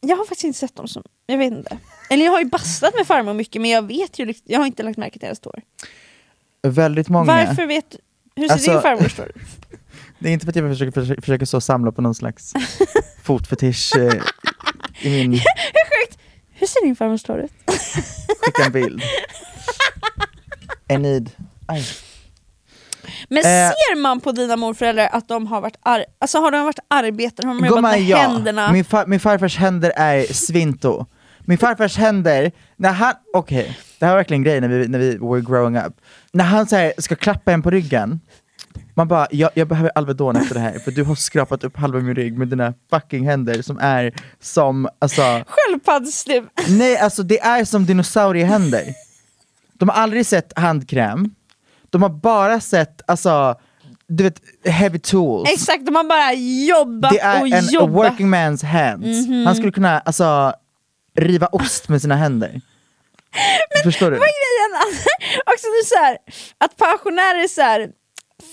jag har faktiskt inte sett dem som, jag vet inte. Eller jag har ju bastat med farmor mycket men jag vet ju, jag har inte lagt märke till hennes tår. Väldigt många. Varför vet Hur ser Alltså- din farmors tår ut? Det är inte för att jag försöker, försöker, försöker så samla på någon slags fotfetisch eh, i min... Hur sjukt! Hur ser din farmors tår ut? Skicka en bild. Need... Aj. Men Eh. ser man på dina morföräldrar att de har varit, ar- alltså har de varit arbetare? Har de jobbat med ja. händerna? Min, far, min farfars händer är svinto. Min farfars händer, när han, okej, det här var verkligen en grej när vi, när vi were growing up. När han så här, ska klappa en på ryggen, man bara, jag, jag behöver Alvedon efter det här, för du har skrapat upp halva min rygg med dina fucking händer som är som, alltså, Sköldpaddsstup. nej alltså det är som dinosauriehänder. De har aldrig sett handkräm, de har bara sett, alltså, du vet, heavy tools. Exakt, de har bara jobbat Det är och en jobbat. working man's hands. Mhm. Han skulle kunna alltså, riva ost med sina händer. Förstår du? Vad är grejen? Alltså, också nu så här, att pensionärer är så här,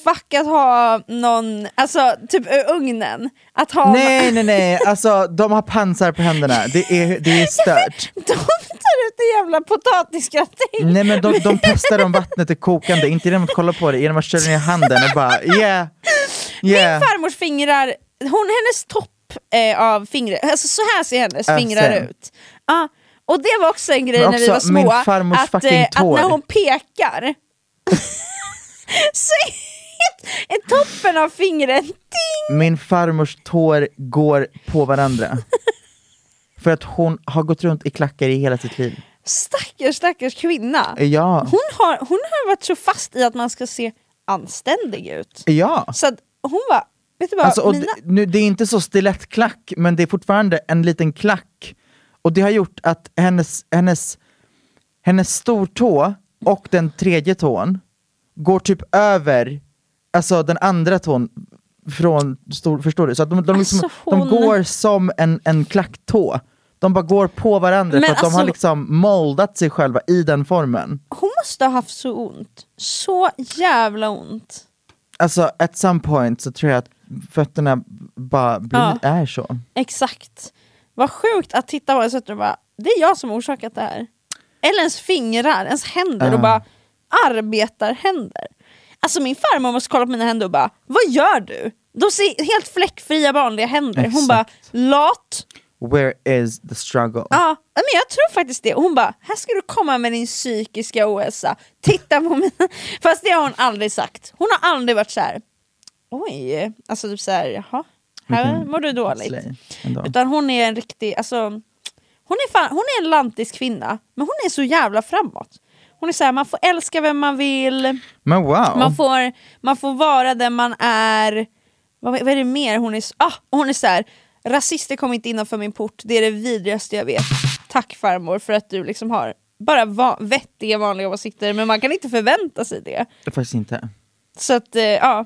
fuck att ha någon, alltså typ ugnen. Att ha Nej nej nej, alltså de har pansar på händerna, det är, det är stört. De tar ut en jävla potatisgratäng. Nej men de, de testar om vattnet är kokande, inte genom att kolla på det, genom att köra ner handen och bara yeah, yeah. Min farmors fingrar, hon, hennes topp eh, av fingrar, alltså så här ser hennes Ja, fingrar same. ut. Ja, och det var också en grej Men när vi också var min små, att, eh, att när hon pekar så är toppen av fingret ding! Min farmors tår går på varandra. För att hon har gått runt i klackar i hela sitt liv. Stackars stackars kvinna. Ja. Hon har, hon har varit så fast i att man ska se anständig ut. Ja. Så att hon var, vet du vad, Alltså, mina, det, nu, det är inte så stilettklack, men det är fortfarande en liten klack. Och det har gjort att hennes, hennes, hennes stortå och den tredje tån går typ över alltså den andra tån från stor, förstår du? Så att de, de, liksom, Alltså, hon- de går som en, en klacktå. De bara går på varandra Men för att de har alltså- liksom moldat sig själva i den formen. hon måste ha haft så ont. Så jävla ont. Alltså at some point så tror jag att fötterna bara blir, Ja. är så. Exakt. Vad sjukt att titta på det och bara, det är jag som orsakat det här. Eller ens fingrar, ens händer och Ja. bara arbetarhänder. Alltså min farmor måste kolla på mina händer och bara, vad gör du? De ser helt fläckfria vanliga händer. Hon Exakt. bara, lat. Where is the struggle? Ja, men jag tror faktiskt det. Och hon bara, här ska du komma med din psykiska ohälsa. Titta på mina... Fast det har hon aldrig sagt. Hon har aldrig varit så här. Oj, alltså typ så här, jaha, här Vilken mår du dåligt. Utan hon är en riktig, alltså, hon är, fan, hon är en lantisk kvinna, men hon är så jävla framåt. Hon är så här, man får älska vem man vill, Men wow! man, får, man får vara den man är. Vad, vad är det mer? Hon är, ah, hon är så här, rasister kommer inte innanför min port, det är det vidrigaste jag vet. Tack farmor för att du liksom har bara va- vettiga vanliga åsikter, men man kan inte förvänta sig det. Faktiskt inte. Så att, eh, ja,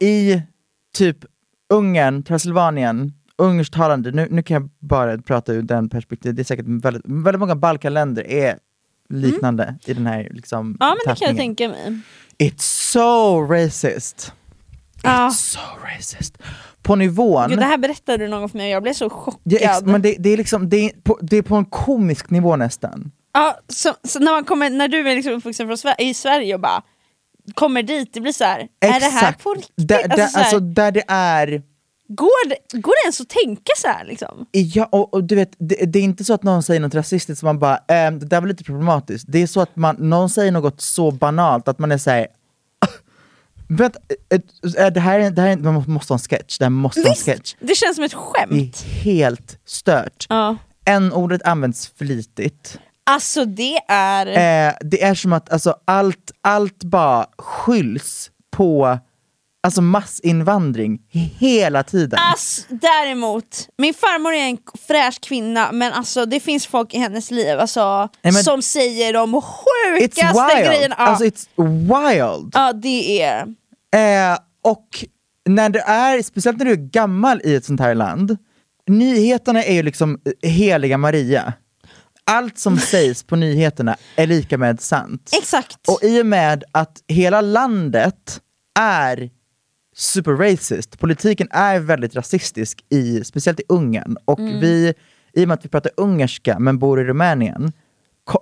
i typ Ungern, Transylvanien, ungersktalande, nu, nu kan jag bara prata ur den perspektivet, det är säkert väldigt, väldigt många Balkanländer är liknande i den här liksom, Ja men det kan jag tänka mig. It's so racist. Ja. So racist. På nivån... Gud, det här berättade du någon gång för mig och jag blev så chockad. ex- men det, det, är liksom, det, är på, det är på en komisk nivå nästan. Ja, så, så när, man kommer, när du är liksom uppvuxen från Sver- i Sverige och bara kommer dit, det blir så här. är det här på riktigt? Där, Alltså, där, så här, alltså, där det är... går, det, går det ens att tänka så här liksom? Ja, och, och du vet, det, det är inte så att någon säger något rasistiskt som man bara, ehm, det där var lite problematiskt. Det är så att man, någon säger något så banalt att man är såhär, vänta, det här, är- det här är- man måste ha en sketch, det måste vara en sketch. Det känns som ett Det skämt. är helt stört. Ja. N-ordet används flitigt. Alltså det är... Eh, det är som att alltså, allt, allt bara skylls på alltså, massinvandring hela tiden. Ass, däremot, min farmor är en fräsch kvinna men alltså det finns folk i hennes liv alltså, Nej, men- som säger de It's sjukaste wild! grejerna. Ja, Alltså it's wild! ja det är... Eh, och när det är, speciellt när du är gammal i ett sånt här land, nyheterna är ju liksom eh, heliga Maria. Allt som sägs på nyheterna är lika med sant. Exakt. Och i och med att hela landet är super racist, politiken är väldigt rasistisk, i, speciellt i Ungern. Och Mm. vi, i och med att vi pratar ungerska men bor i Rumänien,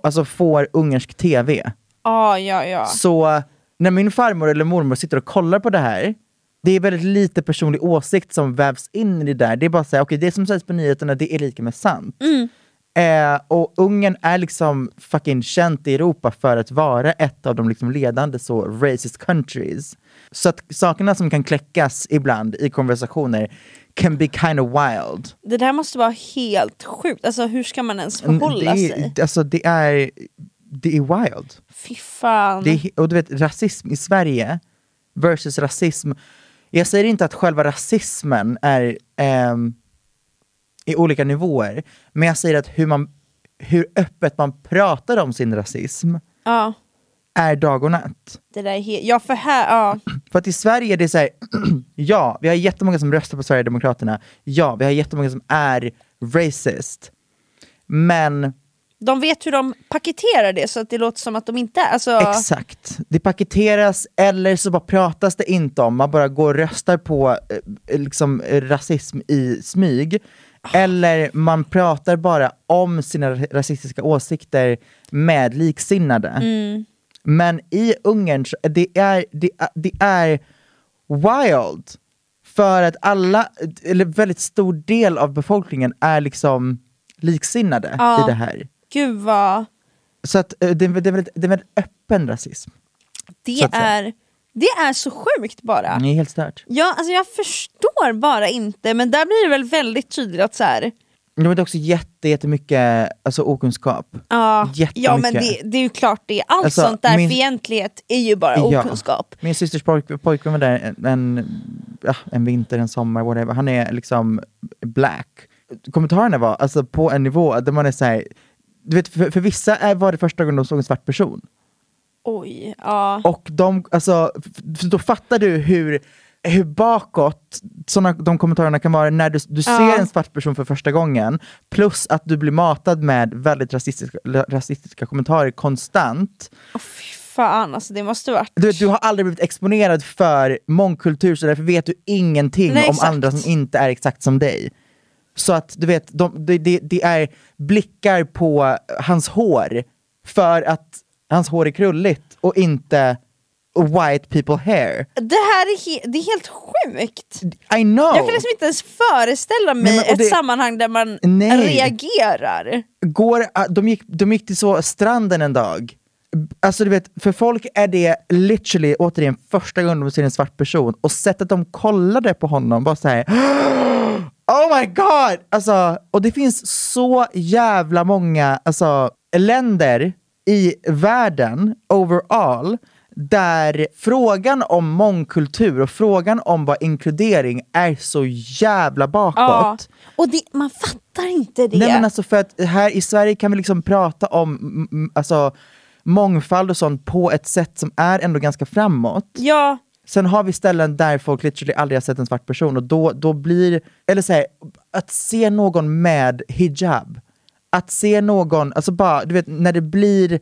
alltså får ungersk tv. Ja, ja, ja. Så när min farmor eller mormor sitter och kollar på det här, det är väldigt lite personlig åsikt som vävs in i det där. Det är bara så här, okej det som sägs på nyheterna det är lika med sant. Eh, och Ungern är liksom fucking känt i Europa för att vara ett av de liksom ledande så racist countries. Så att sakerna som kan kläckas ibland i konversationer can be kind of wild. Det där måste vara helt sjukt, alltså hur ska man ens Mm, förhålla det, sig? Alltså det är, det är wild. Fy fan. Det är, och du vet, rasism i Sverige versus rasism. Jag säger inte att själva rasismen är ehm, i olika nivåer, men jag säger att hur, man, hur öppet man pratar om sin rasism Ja, är dag och natt. det där är. Ja, för här... Ja. För att i Sverige är det så här, ja, vi har jättemånga som röstar på Sverigedemokraterna, ja, vi har jättemånga som är racist, men De vet hur de paketerar det så att det låter som att de inte är... Alltså, Exakt. Det paketeras eller så bara pratas det inte om, man bara går och röstar på eh, liksom, rasism i smyg. Eller man pratar bara om sina rasistiska åsikter med liksinnade. Men i Ungern, så- det är, det, är- det är wild. För att alla, eller väldigt stor del av befolkningen är liksom liksinnade Ja. i det här. Gud vad... Så att eh, det, är- det, är väldigt, det är väldigt öppen rasism. Det är, det är så sjukt bara. Det är helt stört. Ja, alltså jag förstår bara inte, men där blir det väl väldigt tydligt att så här, Det är också jätte, jättemycket alltså, okunskap. ja, ja men det, det är ju klart det. Allt Alltså, sånt där, min- fientlighet är ju bara Ja. okunskap. Min systers pojk, pojkvän var där en, en, ja, en vinter, en sommar, whatever. Han är liksom black. Kommentarerna var alltså, på en nivå där man är såhär, du vet för, för vissa var det första gången de såg en svart person. Oj, ja. Och de, alltså, då fattar du hur, hur bakåt såna, de kommentarerna kan vara när du, du Ja. ser en svart person för första gången, plus att du blir matad med väldigt rasistiska, rasistiska kommentarer konstant. Fan alltså det måste varit... Du, du har aldrig blivit exponerad för mångkultur, så därför vet du ingenting Nej, om exakt. andra som inte är exakt som dig. Så att du vet, de, det, det, det är blickar på hans hår, för att hans hår är krulligt och inte white people hair. Det här är, he- det är helt sjukt! I know! Jag kan liksom inte ens föreställa mig Nej, men- ett det- sammanhang där man Nej. reagerar. Går, ah, de, gick, de gick till så stranden en dag. Alltså du vet, för folk är det literally, återigen, första gången de ser en svart person och sättet de kollade på honom var så här. Oh my god! Alltså, och det finns så jävla många alltså, länder i världen overall där frågan om mångkultur och frågan om vad inkludering är så jävla bakåt. Ja, och det, man fattar inte det. Nej men alltså för att här i Sverige kan vi liksom prata om alltså, mångfald och sånt på ett sätt som är ändå ganska framåt. Ja, Sen har vi ställen där folk literally aldrig har sett en svart person och då, då blir, eller så här, att se någon med hijab, att se någon, alltså bara, du vet när det blir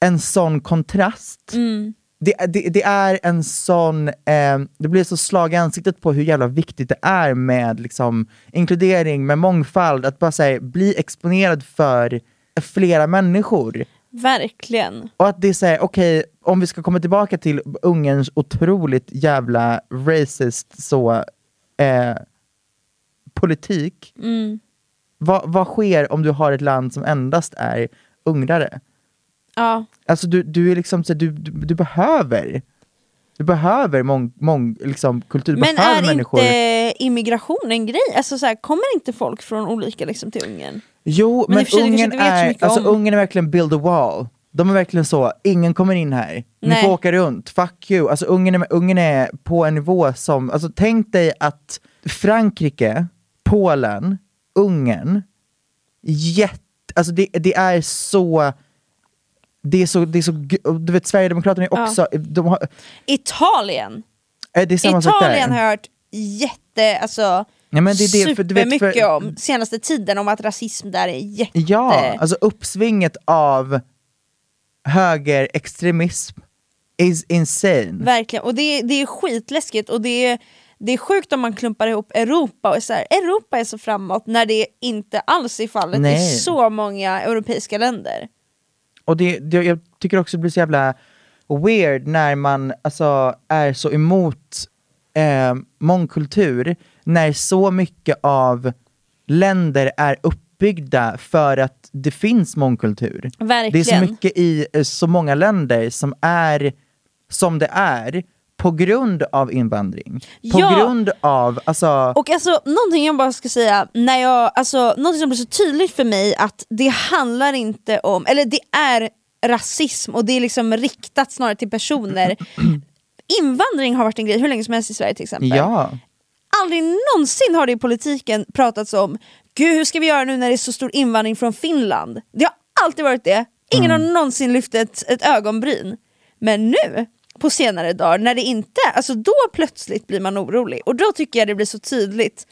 en sån kontrast, mm. det, det, det är en sån, eh, det blir så slag i ansiktet på hur jävla viktigt det är med liksom, inkludering, med mångfald, att bara här, bli exponerad för flera människor. verkligen. Och att det är såhär, okej, om vi ska komma tillbaka till Ungerns otroligt jävla racist så, eh, politik. Mm. Vad, vad sker om du har ett land som endast är ungrare? Ja. Alltså du, du är liksom så, du, du, du behöver du behöver mång, mång, liksom, kultur, du Men behöver är människor. inte immigration en grej? Alltså så här, kommer inte folk från olika liksom, till Ungern? Jo, Men men, Ungern är, alltså, om- Ungern är verkligen build a wall. De är verkligen så, ingen kommer in här. Ni Nej. får åka runt, fuck you. Alltså Ungern är, Ungern är på en nivå som, alltså tänk dig att Frankrike, Polen, Ungern, jätte, alltså det, det är så det är så, det är så, du vet Sverigedemokraterna är Ja. också, de har, Italien! är det samma Italien har jag hört jätte, alltså Ja, men det är det, för du vet, för- om senaste tiden, om att rasism där är jätte... Ja, alltså uppsvinget av högerextremism is insane. Verkligen, och det, det är skitläskigt och det är, det är sjukt om man klumpar ihop Europa och är så här, Europa är så framåt när det inte alls är fallet i Nej. så många europeiska länder. Och det, det, jag tycker också det blir så jävla weird när man alltså, är så emot eh, mångkultur, när så mycket av länder är uppbyggda för att det finns mångkultur. Det är så Verkligen. mycket i eh, så många länder som är som det är på grund av invandring. På Ja. grund av, alltså, Och alltså någonting jag bara ska säga, när jag, alltså, någonting som blir så tydligt för mig att det handlar inte om, eller det är rasism och det är liksom riktat snarare till personer. Invandring har varit en grej hur länge som helst i Sverige till exempel. ja. Aldrig någonsin har det i politiken pratats om, gud hur ska vi göra nu när det är så stor invandring från Finland? Det har alltid varit det, ingen Mm. har någonsin lyft ett, ett ögonbryn. Men nu, på senare dagar, när det inte, alltså då plötsligt blir man orolig. Och då tycker jag det blir så tydligt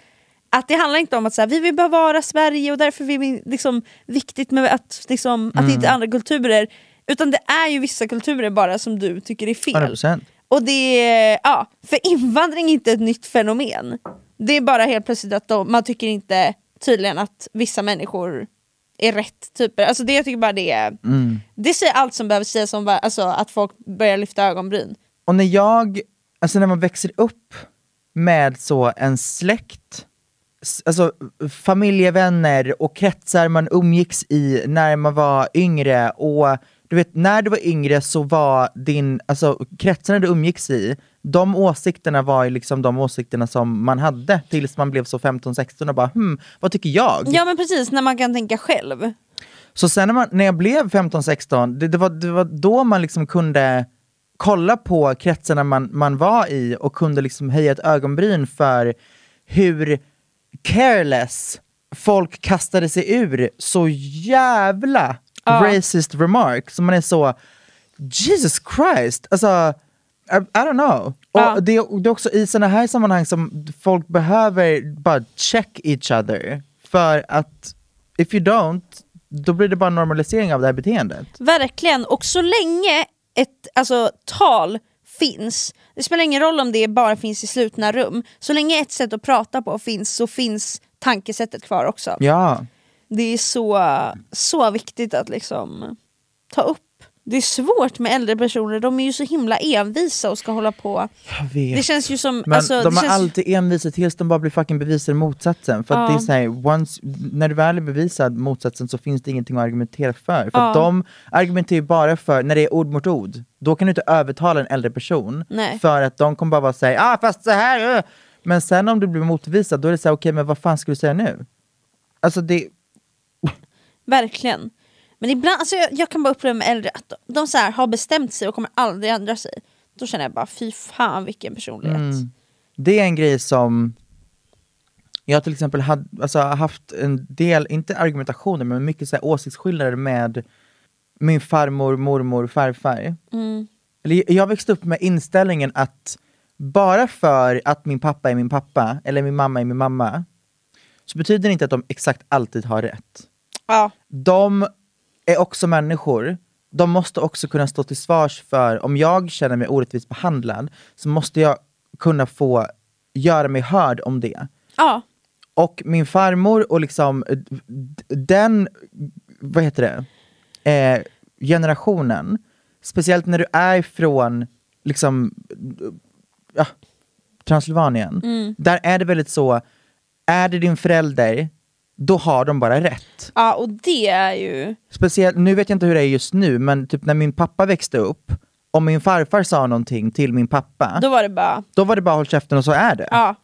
att det handlar inte om att så här, vi vill bevara Sverige och därför är det liksom viktigt med att, liksom, att det inte är andra kulturer. Utan det är ju vissa kulturer bara som du tycker är fel. 100%. Och det är, ja, för invandring är inte ett nytt fenomen. Det är bara helt plötsligt att de, man tycker inte tydligen att vissa människor är rätt typer. Alltså det jag tycker bara det är, Mm. det säger allt som behöver sägas om alltså, att folk börjar lyfta ögonbryn. Och när jag, alltså när man växer upp med så en släkt, alltså familjevänner och kretsar man umgicks i när man var yngre och du vet när du var yngre så var din, alltså kretsarna du umgicks i, de åsikterna var ju liksom de åsikterna som man hade tills man blev så 15-16 och bara hmm, vad tycker jag? Ja men precis, när man kan tänka själv. Så sen när, man, när jag blev 15-16, det, det, var, det var då man liksom kunde kolla på kretsarna man, man var i och kunde liksom höja ett ögonbryn för hur careless folk kastade sig ur så jävla Ja. racist remarks. Så man är så, Jesus Christ! Alltså, I, don't know. Och Ja. det, är- det är också i sådana här sammanhang som folk behöver bara check each other. För att if you don't, då blir det bara normalisering av det här beteendet. Verkligen, och så länge ett alltså, tal finns, det spelar ingen roll om det bara finns i slutna rum, så länge ett sätt att prata på finns så finns tankesättet kvar också. Ja. Det är så, så viktigt att liksom ta upp. Det är svårt med äldre personer, de är ju så himla envisa och ska hålla på. Det känns ju som... Men alltså, de har känns, alltid envisat tills de bara blir fucking bevisade motsatsen. För att Ja. det är så här, once, när du väl är bevisad motsatsen så finns det ingenting att argumentera för. För att Ja. de argumenterar ju bara för, när det är ord mot ord, då kan du inte övertala en äldre person. Nej. För att de kommer bara vara säga ah fast så här. uh." Men sen om du blir motbevisad, då är det så här, okej men vad fan ska du säga nu? Alltså det, Verkligen. Men ibland, alltså jag, jag kan bara uppleva med äldre att de, de så här, har bestämt sig och kommer aldrig ändra sig. Då känner jag bara fy fan vilken personlighet. Mm. Det är en grej som jag till exempel hade, alltså, haft en del, inte argumentationer, men mycket så här, åsiktsskillnader med min farmor, mormor, farfar. Mm. Eller, jag växte upp med inställningen att bara för att min pappa är min pappa, eller min mamma är min mamma, så betyder det inte att de exakt alltid har rätt. Ja. De är också människor. De måste också kunna stå till svars för, om jag känner mig orättvist behandlad, så måste jag kunna få göra mig hörd om det. Ja. Och min farmor och liksom d- den, vad heter det, eh, generationen, speciellt när du är från liksom, ja, Transylvanien, Mm. där är det väldigt så, är det din förälder, då har de bara rätt. ja, och det är ju... Speciellt, nu vet jag inte hur det är just nu, men typ när min pappa växte upp, om min farfar sa någonting till min pappa, Då var det bara... då var det bara håll käften och så är det. Ja.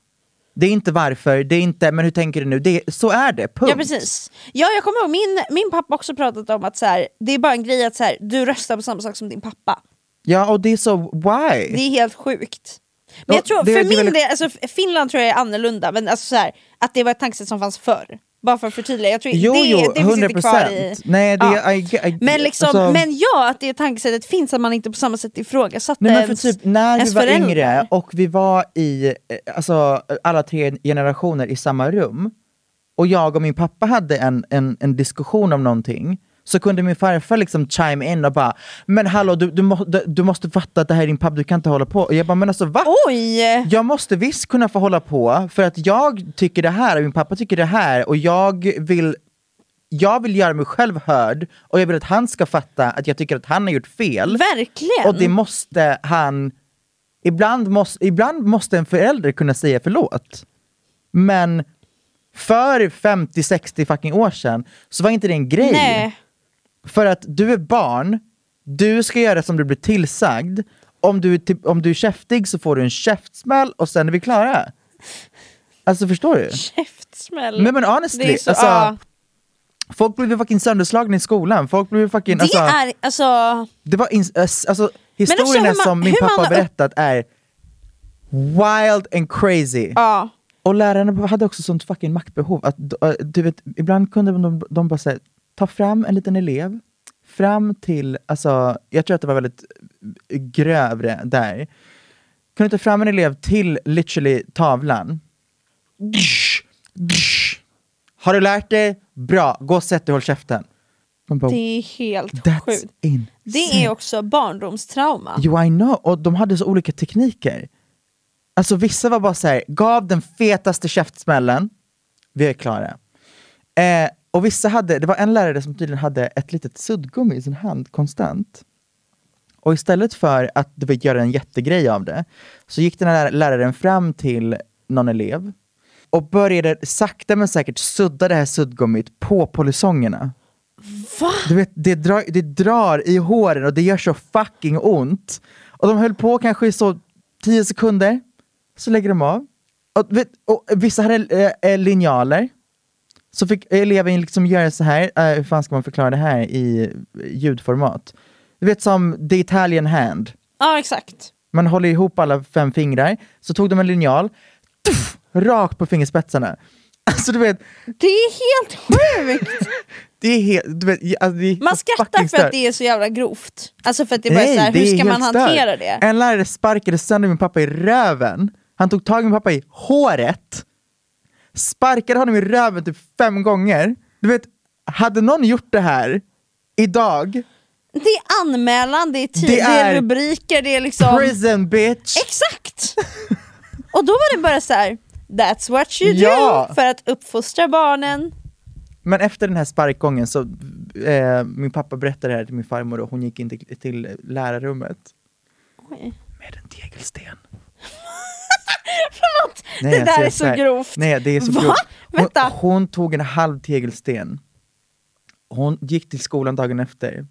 Det är inte varför, det är inte men hur tänker du nu, det så är det, punkt. Ja precis. Ja jag kommer ihåg, min, min pappa också pratat om att så här, det är bara en grej att så här, du röstar på samma sak som din pappa. Ja, och det är så, why? Det är helt sjukt. Men Ja, jag tror, det- för det min väldigt- del, alltså, Finland tror jag är annorlunda, men alltså, så här, att det var ett tankesätt som fanns förr. Bara för att förtydliga, jag tror Jo, det, jo, det finns inte kvar i... 100%. Nej, det Ja. I, I, Men, liksom, alltså- men ja, att det tankesättet finns, att man inte på samma sätt ifrågasatte Nej, men för ens, typ när vi ens var föräldrar. yngre och vi var i, eh, alltså alla tre generationer i samma rum och jag och min pappa hade en, en, en diskussion om någonting så kunde min farfar liksom chime in och bara Men hallå, du, du, må, du, du måste fatta att det här är din pappa, du kan inte hålla på. Och jag bara, men alltså va? Oj! Jag måste visst kunna få hålla på för att jag tycker det här och min pappa tycker det här och jag vill jag vill göra mig själv hörd och jag vill att han ska fatta att jag tycker att han har gjort fel. Verkligen! Och det måste han... Ibland måste, ibland måste en förälder kunna säga förlåt. Men för 50-60 fucking år sedan så var inte det en grej. Nej. För att du är barn, du ska göra som du blir tillsagd. Om du, är typ, om du är käftig så får du en käftsmäll och sen är vi klara. Alltså förstår du? Käftsmäll. Men, men honestly, Det är så- alltså, ja. folk blev fucking sönderslagna i skolan. Folk blev fucking... Det alltså, är alltså... det var ass- alltså, historierna man- som min man pappa upp- berättat är wild and crazy. Ja. Och lärarna hade också sånt fucking maktbehov. Att, du vet, ibland kunde de, de bara säga, ta fram en liten elev, fram till, alltså, jag tror att det var väldigt grövre där. Kunde ta fram en elev till literally tavlan. Har du lärt dig? Bra, gå och sätt dig och håll käften. Bara, Det är helt sjukt. Det är också barndomstrauma. Jo, I know. Och de hade så olika tekniker. Alltså vissa var bara så här, gav den fetaste käftsmällen, vi är klara. Eh, och vissa hade, det var en lärare som tydligen hade ett litet suddgummi i sin hand konstant. Och istället för att du vet, göra en jättegrej av det, så gick den här läraren fram till någon elev och började sakta men säkert sudda det här suddgummit på polisongerna. Va? Du vet, det drar, det drar i håren och det gör så fucking ont. Och de höll på kanske i så 10 sekunder, så lägger de av. Och, vet, och vissa hade eh, eh, linjaler. Så fick eleven liksom göra så här, eh, hur fan ska man förklara det här i ljudformat? Du vet som the Italian hand. Ja exakt. Man håller ihop alla fem fingrar, så tog de en linjal, tuff, rakt på fingerspetsarna. Alltså du vet, Det är helt sjukt! det är helt, du vet, alltså, det är Man skrattar för att det är så jävla grovt. Alltså för att det är bara så här, hur ska man helt stört. hantera det? En lärare sparkade sönder min pappa i röven. Han tog tag i min pappa i håret, sparkade honom i röven typ fem gånger. Du vet, hade någon gjort det här idag, Det är anmälan, det är tid, Det det är, är rubriker, det är liksom... prison bitch! Exakt! Och då var det bara så här. That's what you Ja. do för att uppfostra barnen. Men efter den här sparkgången så, eh, min pappa berättade det här till min farmor och hon gick in till, till lärarrummet. Oj. Med en tegelsten. Förlåt, Nej, det där är så här. grovt. Nej, det är så Va? grovt. Hon, Vänta. hon tog en halv tegelsten. Hon gick till skolan dagen efter,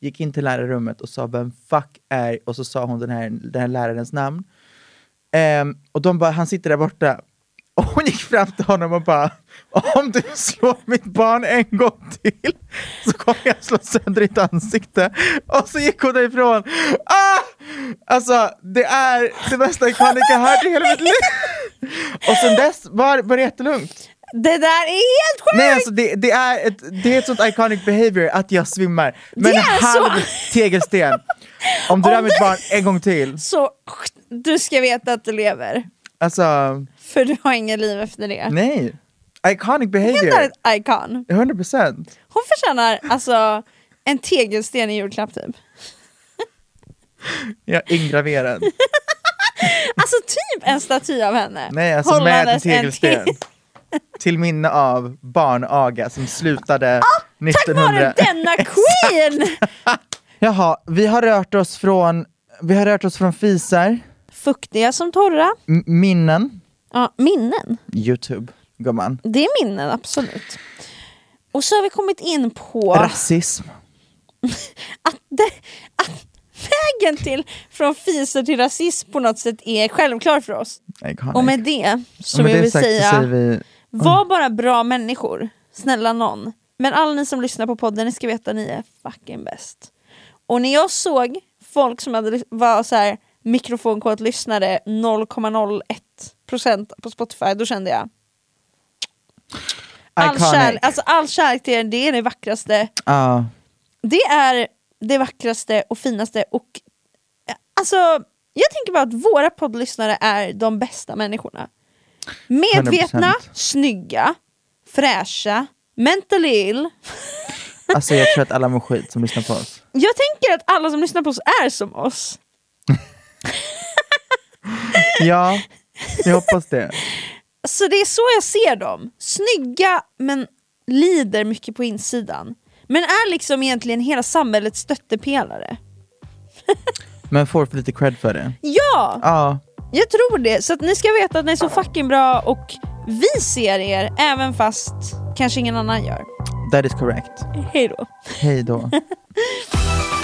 gick in till lärarrummet och sa vem fuck är, och så sa hon den här, den här lärarens namn. Ehm, och de bara, han sitter där borta. Och hon gick fram till honom och bara, om du slår mitt barn en gång till så kommer jag slå sönder ditt ansikte. Och så gick hon därifrån. Ah! Alltså, det är det bästa iconic jag hört i hela mitt liv. Och sen dess var, var det jättelugnt. Det där är helt sjukt! Nej, alltså det, det, är ett, det är ett sånt iconic behavior att jag svimmar. Men Det en halv så. tegelsten. Om du Om rör mitt barn en gång till. Så du ska veta att du lever, Alltså, för du har ingen liv efter det. nej. Iconic behavior. ett icon. 100%. Hon förtjänar alltså en tegelsten i julklapp typ. Jag är ingraverad. Alltså typ en staty av henne. Nej, alltså med en Hållandes en tegelsten. te- Till minne av barnaga som slutade Tack vare 1900. denna queen! Jaha, vi har rört oss från, vi har rört oss från fisar, Fuktiga som torra. m- minnen, Ja, minnen. Youtube, gumman, Det är minnen, absolut. Och så har vi kommit in på rasism. att, det, att vägen till från fiser till rasism på något sätt är självklar för oss. Och med det så med vill vi säga, säger vi, var bara bra människor. Snälla någon. Men alla ni som lyssnar på podden, ni ska veta att ni är fucking bäst. Och när jag såg folk som hade, var så här mikrofonkåt lyssnare 0,01% på Spotify, då kände jag all Iconic. kärlek, alltså all kärlek till er, det är det vackraste ja. det är det vackraste och finaste och eh, alltså jag tänker bara att våra poddlyssnare är de bästa människorna. Medvetna, 100%. snygga, fräscha, mentally ill. Alltså jag tror att alla mår skit som lyssnar på oss. Jag tänker att alla som lyssnar på oss är som oss. Ja, jag hoppas det. Så det är så jag ser dem. Snygga men lider mycket på insidan. Men är liksom egentligen hela samhällets stöttepelare. Men får för lite cred för det. Ja! Ja, Jag tror det, så att ni ska veta att ni är så fucking bra och vi ser er även fast kanske ingen annan gör. that is correct. Hej då. Hej då.